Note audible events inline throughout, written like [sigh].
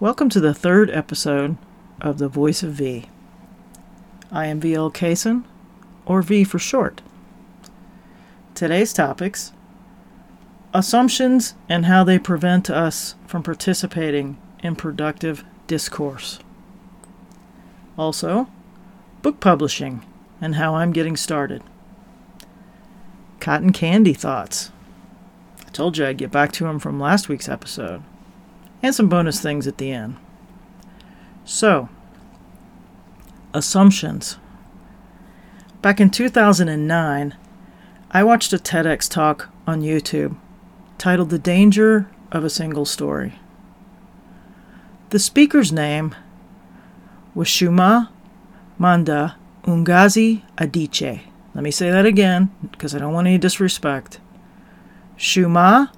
Welcome to the third episode of The Voice of V. I am VL Kaysen, or V for short. Today's topics assumptions and how they prevent us from participating in productive discourse. Also, book publishing and how I'm getting started. Cotton candy thoughts. I told you I'd get back to them from last week's episode. And some bonus things at the end. So, assumptions. Back in 2009, I watched a TEDx talk on YouTube titled The Danger of a Single Story. The speaker's name was Shuma Manda Ungazi Adiche. Let me say that again because I don't want any disrespect. Shuma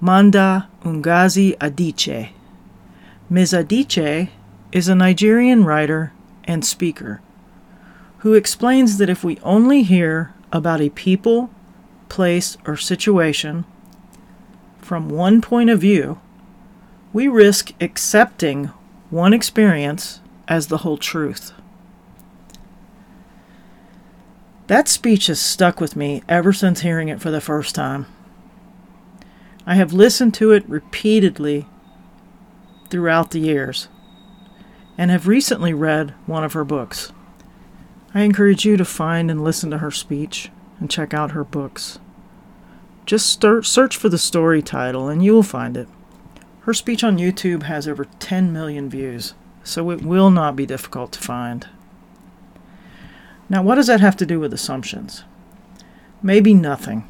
Manda Ungazi Adichie. Ms. Adichie is a Nigerian writer and speaker who explains that if we only hear about a people, place, or situation from one point of view, we risk accepting one experience as the whole truth. That speech has stuck with me ever since hearing it for the first time. I have listened to it repeatedly throughout the years and have recently read one of her books. I encourage you to find and listen to her speech and check out her books. Just search for the story title and you will find it. Her speech on YouTube has over 10 million views, so it will not be difficult to find. Now, what does that have to do with assumptions? Maybe nothing.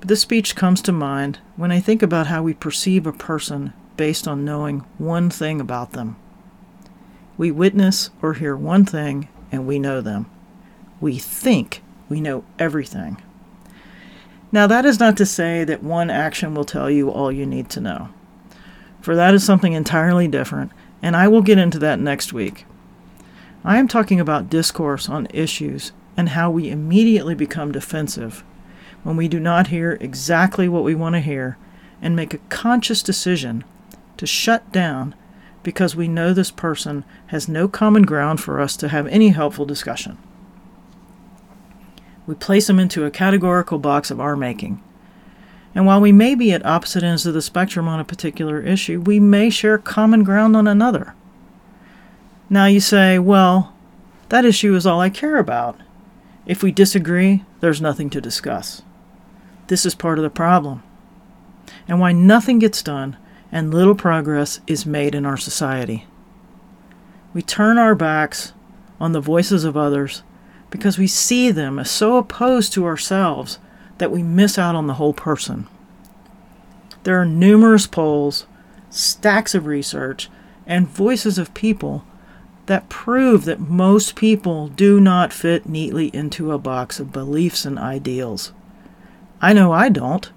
But this speech comes to mind when I think about how we perceive a person based on knowing one thing about them. We witness or hear one thing and we know them. We think we know everything. Now, that is not to say that one action will tell you all you need to know for that is something entirely different, and I will get into that next week. I am talking about discourse on issues and how we immediately become defensive when we do not hear exactly what we want to hear and make a conscious decision to shut down because we know this person has no common ground for us to have any helpful discussion. We place them into a categorical box of our making and while we may be at opposite ends of the spectrum on a particular issue, we may share common ground on another. Now you say, well, that issue is all I care about. If we disagree, there's nothing to discuss. This is part of the problem, and why nothing gets done and little progress is made in our society. We turn our backs on the voices of others because we see them as so opposed to ourselves that we miss out on the whole person. There are numerous polls, stacks of research, and voices of people that prove that most people do not fit neatly into a box of beliefs and ideals. I know I don't.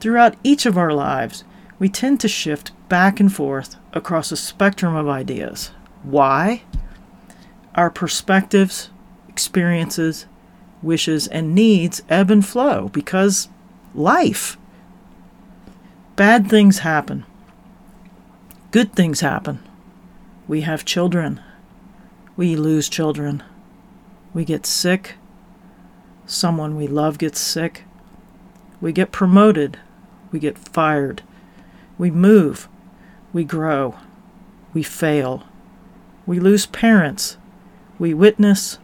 Throughout each of our lives, we tend to shift back and forth across a spectrum of ideas. Why? Our perspectives, experiences, wishes, and needs ebb and flow because life. Bad things happen. Good things happen. We have children. We lose children. We get sick. Someone we love gets sick. We get promoted. We get fired. We move. We grow. We fail. We lose parents. We witness.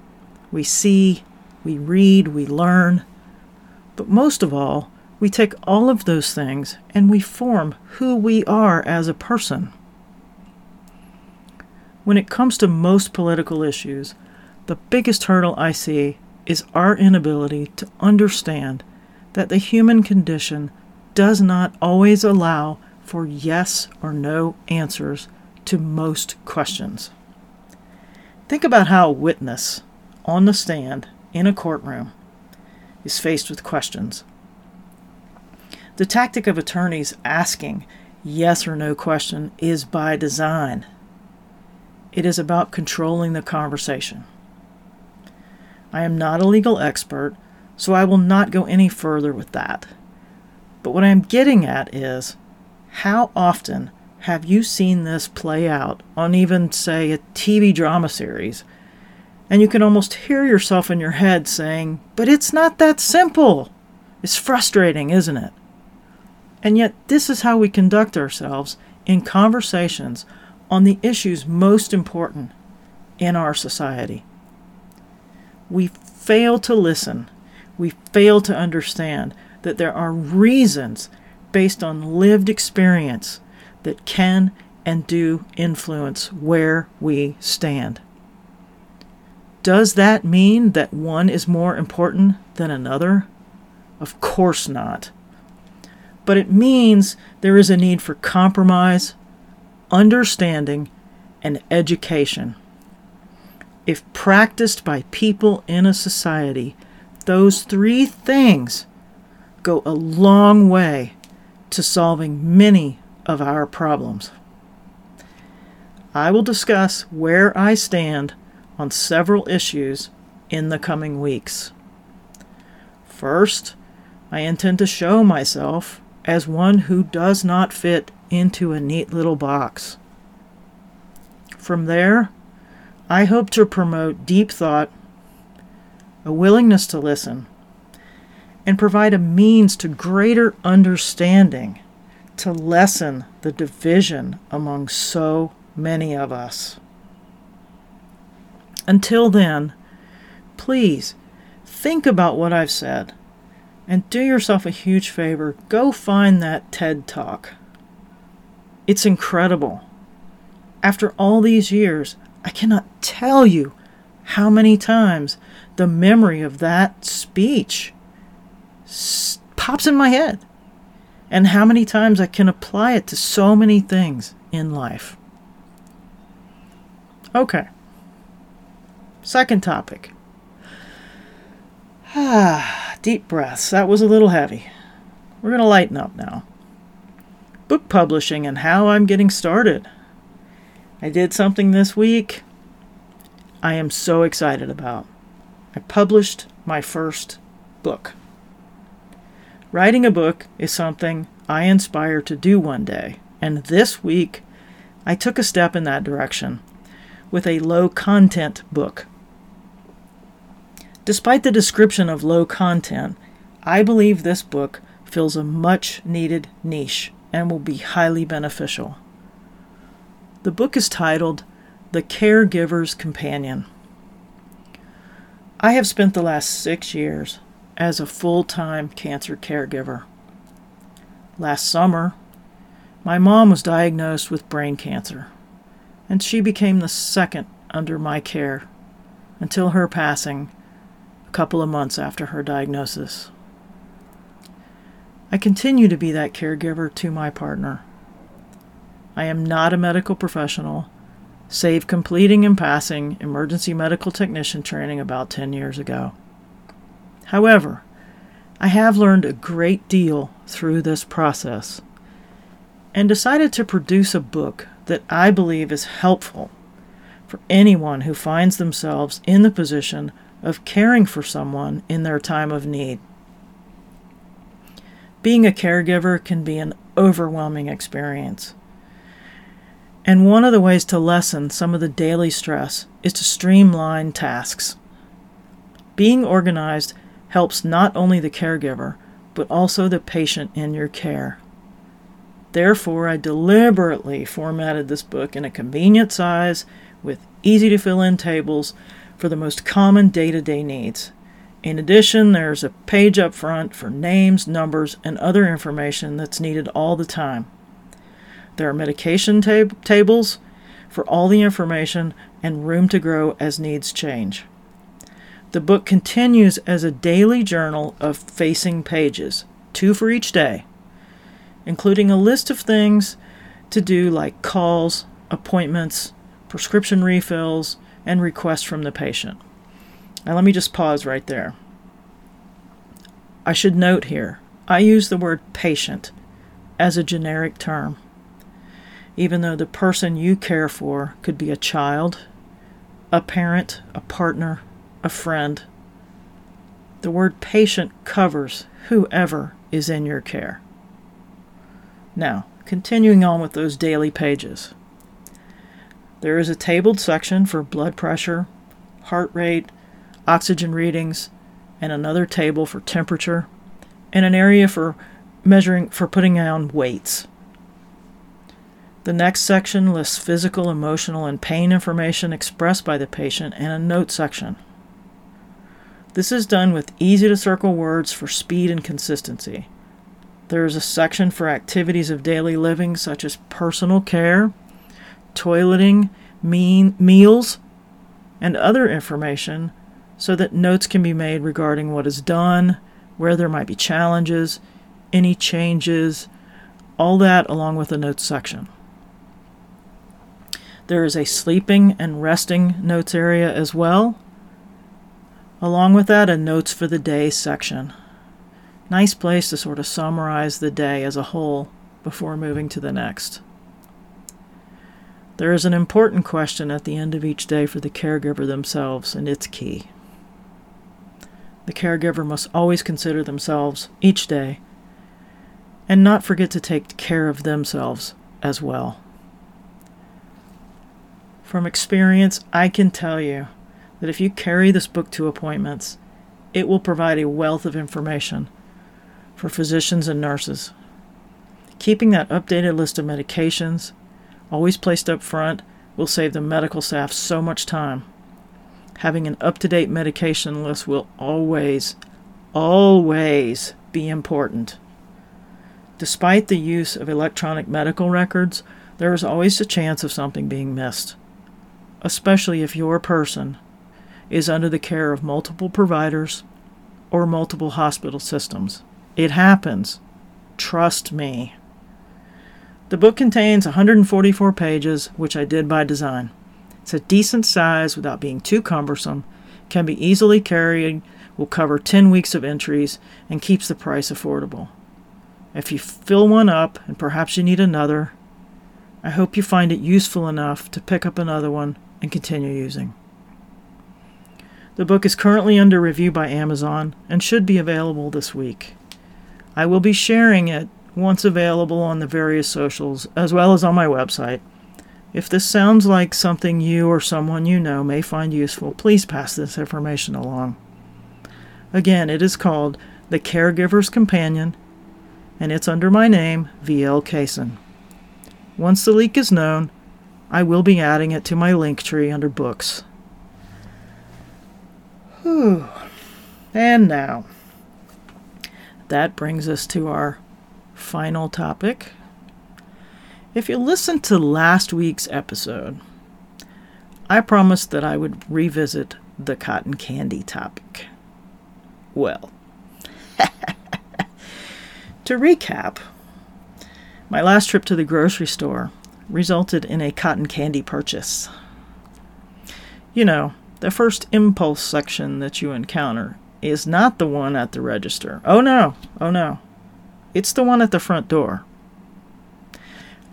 We see we read, we learn. But most of all, we take all of those things and we form who we are as a person. When it comes to most political issues, the biggest hurdle I see is our inability to understand that the human condition does not always allow for yes or no answers to most questions. Think about how a witness on the stand in a courtroom is faced with questions. The tactic of attorneys asking yes or no question is by design. It is about controlling the conversation. I am not a legal expert, so I will not go any further with that. But what I'm getting at is how often have you seen this play out on even, say, a TV drama series? And you can almost hear yourself in your head saying, But it's not that simple. It's frustrating, isn't it? And yet, this is how we conduct ourselves in conversations on the issues most important in our society. We fail to listen. We fail to understand that there are reasons based on lived experience that can and do influence where we stand. Does that mean that one is more important than another? Of course not. But it means there is a need for compromise, understanding, and education. If practiced by people in a society, those three things go a long way to solving many of our problems. I will discuss where I stand on several issues in the coming weeks. First, I intend to show myself as one who does not fit into a neat little box. From there, I hope to promote deep thought, a willingness to listen, and provide a means to greater understanding to lessen the division among so many of us. Until then, please think about what I've said and do yourself a huge favor. Go find that TED Talk. It's incredible. After all these years, I cannot tell you how many times the memory of that speech pops in my head and how many times I can apply it to so many things in life. Okay. Second topic. Ah, [sighs] deep breaths. That was a little heavy. We're going to lighten up now. Book publishing and how I'm getting started. I did something this week I am so excited about. I published my first book. Writing a book is something I aspire to do one day, and this week I took a step in that direction with a low content book. Despite the description of low content, I believe this book fills a much needed niche and will be highly beneficial. The book is titled The Caregiver's Companion. I have spent the last six years as a full time cancer caregiver. Last summer, my mom was diagnosed with brain cancer, and she became the second under my care until her passing a couple of months after her diagnosis. I continue to be that caregiver to my partner. I am not a medical professional, save completing and passing emergency medical technician training about 10 years ago. However, I have learned a great deal through this process and decided to produce a book that I believe is helpful for anyone who finds themselves in the position of caring for someone in their time of need. Being a caregiver can be an overwhelming experience. And one of the ways to lessen some of the daily stress is to streamline tasks. Being organized helps not only the caregiver, but also the patient in your care. Therefore, I deliberately formatted this book in a convenient size with easy to fill in tables for the most common day to day needs. In addition, there's a page up front for names, numbers, and other information that's needed all the time. There are medication tab- tables for all the information and room to grow as needs change. The book continues as a daily journal of facing pages, two for each day, including a list of things to do like calls, appointments, prescription refills, and requests from the patient. Now, let me just pause right there. I should note here I use the word patient as a generic term, even though the person you care for could be a child, a parent, a partner, a friend. The word patient covers whoever is in your care. Now, continuing on with those daily pages. There is a tabled section for blood pressure, heart rate, oxygen readings, and another table for temperature, and an area for measuring for putting on weights. The next section lists physical, emotional, and pain information expressed by the patient and a note section. This is done with easy to circle words for speed and consistency. There is a section for activities of daily living such as personal care, toileting, mean, meals, and other information so that notes can be made regarding what is done, where there might be challenges, any changes, all that along with the notes section. There is a sleeping and resting notes area as well. Along with that, a notes for the day section. Nice place to sort of summarize the day as a whole before moving to the next. There is an important question at the end of each day for the caregiver themselves, and it's key. The caregiver must always consider themselves each day and not forget to take care of themselves as well. From experience, I can tell you that if you carry this book to appointments, it will provide a wealth of information for physicians and nurses. Keeping that updated list of medications, always placed up front, will save the medical staff so much time. Having an up to date medication list will always, always be important. Despite the use of electronic medical records, there is always a chance of something being missed, especially if your person is under the care of multiple providers or multiple hospital systems. It happens. Trust me. The book contains 144 pages, which I did by design. It's a decent size without being too cumbersome, can be easily carried, will cover 10 weeks of entries, and keeps the price affordable. If you fill one up and perhaps you need another, I hope you find it useful enough to pick up another one and continue using. The book is currently under review by Amazon and should be available this week. I will be sharing it once available on the various socials as well as on my website. If this sounds like something you or someone you know may find useful, please pass this information along. Again, it is called The Caregiver's Companion, and it's under my name, VL Kaysen. Once the leak is known, I will be adding it to my Linktree under books. Whew. And now, that brings us to our final topic. If you listened to last week's episode, I promised that I would revisit the cotton candy topic. Well, [laughs] to recap, my last trip to the grocery store resulted in a cotton candy purchase. You know, the first impulse section that you encounter is not the one at the register. Oh no, oh no. It's the one at the front door.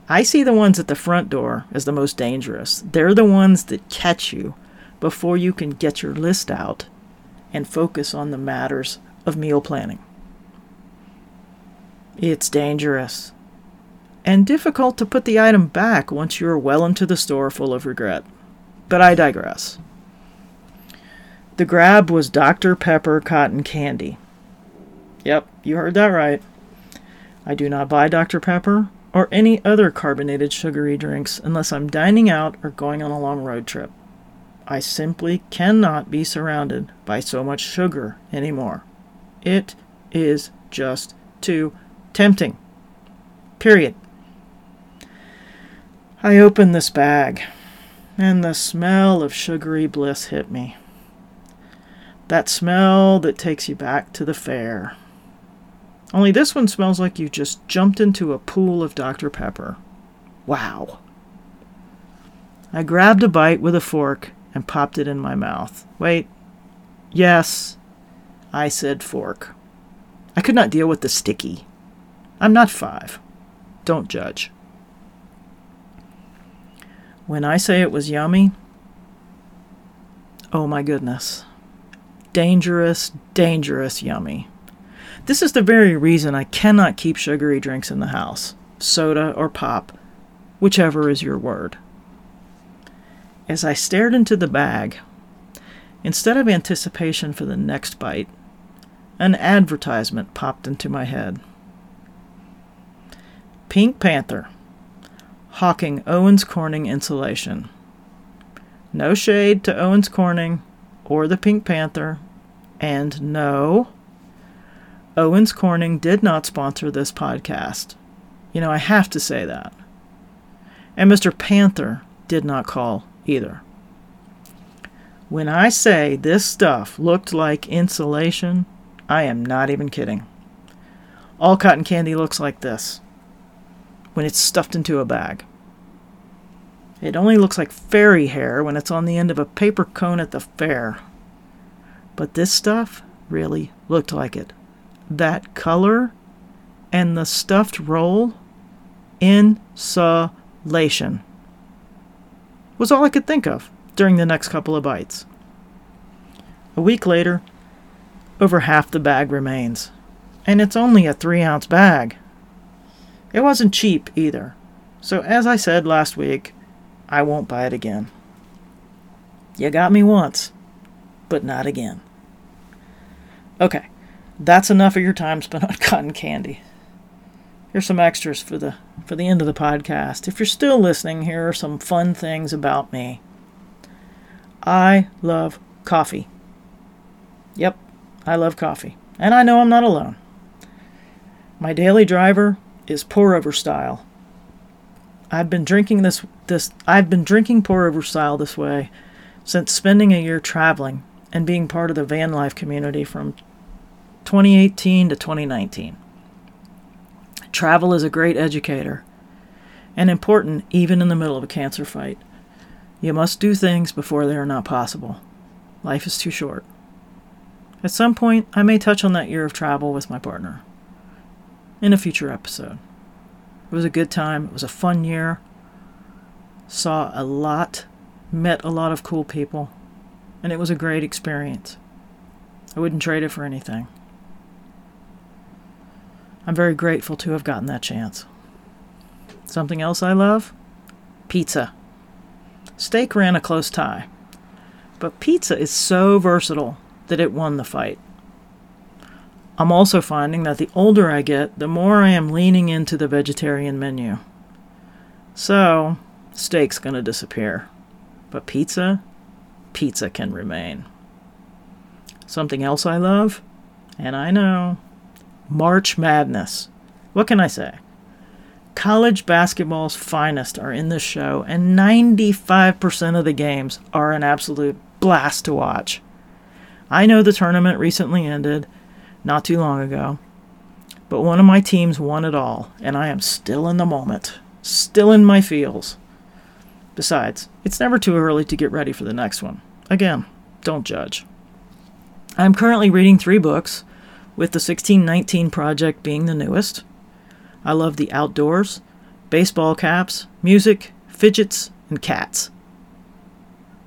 I see the ones at the front door as the most dangerous. They're the ones that catch you before you can get your list out and focus on the matters of meal planning. It's dangerous and difficult to put the item back once you are well into the store full of regret. But I digress. The grab was Dr. Pepper cotton candy. Yep, you heard that right. I do not buy Dr. Pepper or any other carbonated sugary drinks unless I'm dining out or going on a long road trip. I simply cannot be surrounded by so much sugar anymore. It is just too tempting. Period. I opened this bag, and the smell of sugary bliss hit me. That smell that takes you back to the fair. Only this one smells like you just jumped into a pool of Dr. Pepper. Wow. I grabbed a bite with a fork and popped it in my mouth. Wait. Yes, I said fork. I could not deal with the sticky. I'm not five. Don't judge. When I say it was yummy, oh my goodness dangerous, dangerous yummy. This is the very reason I cannot keep sugary drinks in the house. soda, or pop, whichever is your word. As I stared into the bag, instead of anticipation for the next bite, an advertisement popped into my head. Pink Panther, hawking Owens Corning insulation. No shade to Owens Corning or the Pink Panther, and no, Owens Corning did not sponsor this podcast. You know, I have to say that. And Mr. Panther did not call either. When I say this stuff looked like insulation, I am not even kidding. All cotton candy looks like this when it's stuffed into a bag. It only looks like fairy hair when it's on the end of a paper cone at the fair. But this stuff really looked like it. That color and the stuffed roll, insulation, was all I could think of during the next couple of bites. A week later, over half the bag remains. And it's only a three ounce bag. It wasn't cheap either. So, as I said last week, I won't buy it again. You got me once, but not again. Okay, that's enough of your time spent [laughs] on cotton candy. Here's some extras for the for the end of the podcast. If you're still listening, here are some fun things about me. I love coffee. Yep, I love coffee. And I know I'm not alone. My daily driver is pour over style. I've been drinking this this I've been drinking pour over style this way since spending a year traveling and being part of the van life community from 2018 to 2019. Travel is a great educator and important even in the middle of a cancer fight. You must do things before they are not possible. Life is too short. At some point, I may touch on that year of travel with my partner in a future episode. It was a good time. It was a fun year. Saw a lot, met a lot of cool people, and it was a great experience. I wouldn't trade it for anything. I'm very grateful to have gotten that chance. Something else I love? Pizza. Steak ran a close tie, but pizza is so versatile that it won the fight. I'm also finding that the older I get, the more I am leaning into the vegetarian menu. So, steak's going to disappear. But pizza? Pizza can remain. Something else I love? And I know. March Madness. What can I say? College basketball's finest are in this show, and 95% of the games are an absolute blast to watch. I know the tournament recently ended, not too long ago. But one of my teams won it all, and I am still in the moment, still in my feels. Besides, it's never too early to get ready for the next one. Again, don't judge. I'm currently reading three books, with the 1619 Project being the newest. I love the outdoors, baseball caps, music, fidgets, and cats.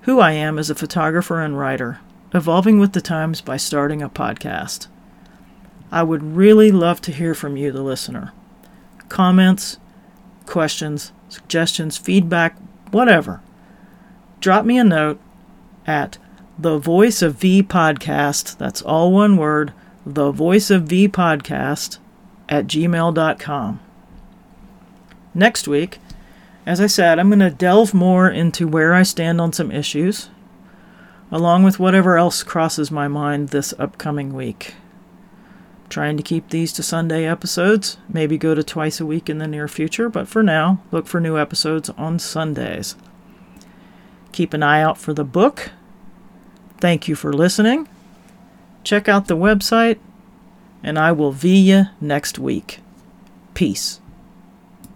Who I am as a photographer and writer, evolving with the times by starting a podcast. I would really love to hear from you, the listener. Comments, questions, suggestions, feedback, whatever. Drop me a note at the Voice of V Podcast, that's all one word, the Voice of V Podcast at gmail.com. Next week, as I said, I'm going to delve more into where I stand on some issues, along with whatever else crosses my mind this upcoming week. Trying to keep these to Sunday episodes, maybe go to twice a week in the near future, but for now, look for new episodes on Sundays. Keep an eye out for the book. Thank you for listening. Check out the website, and I will see you next week. Peace.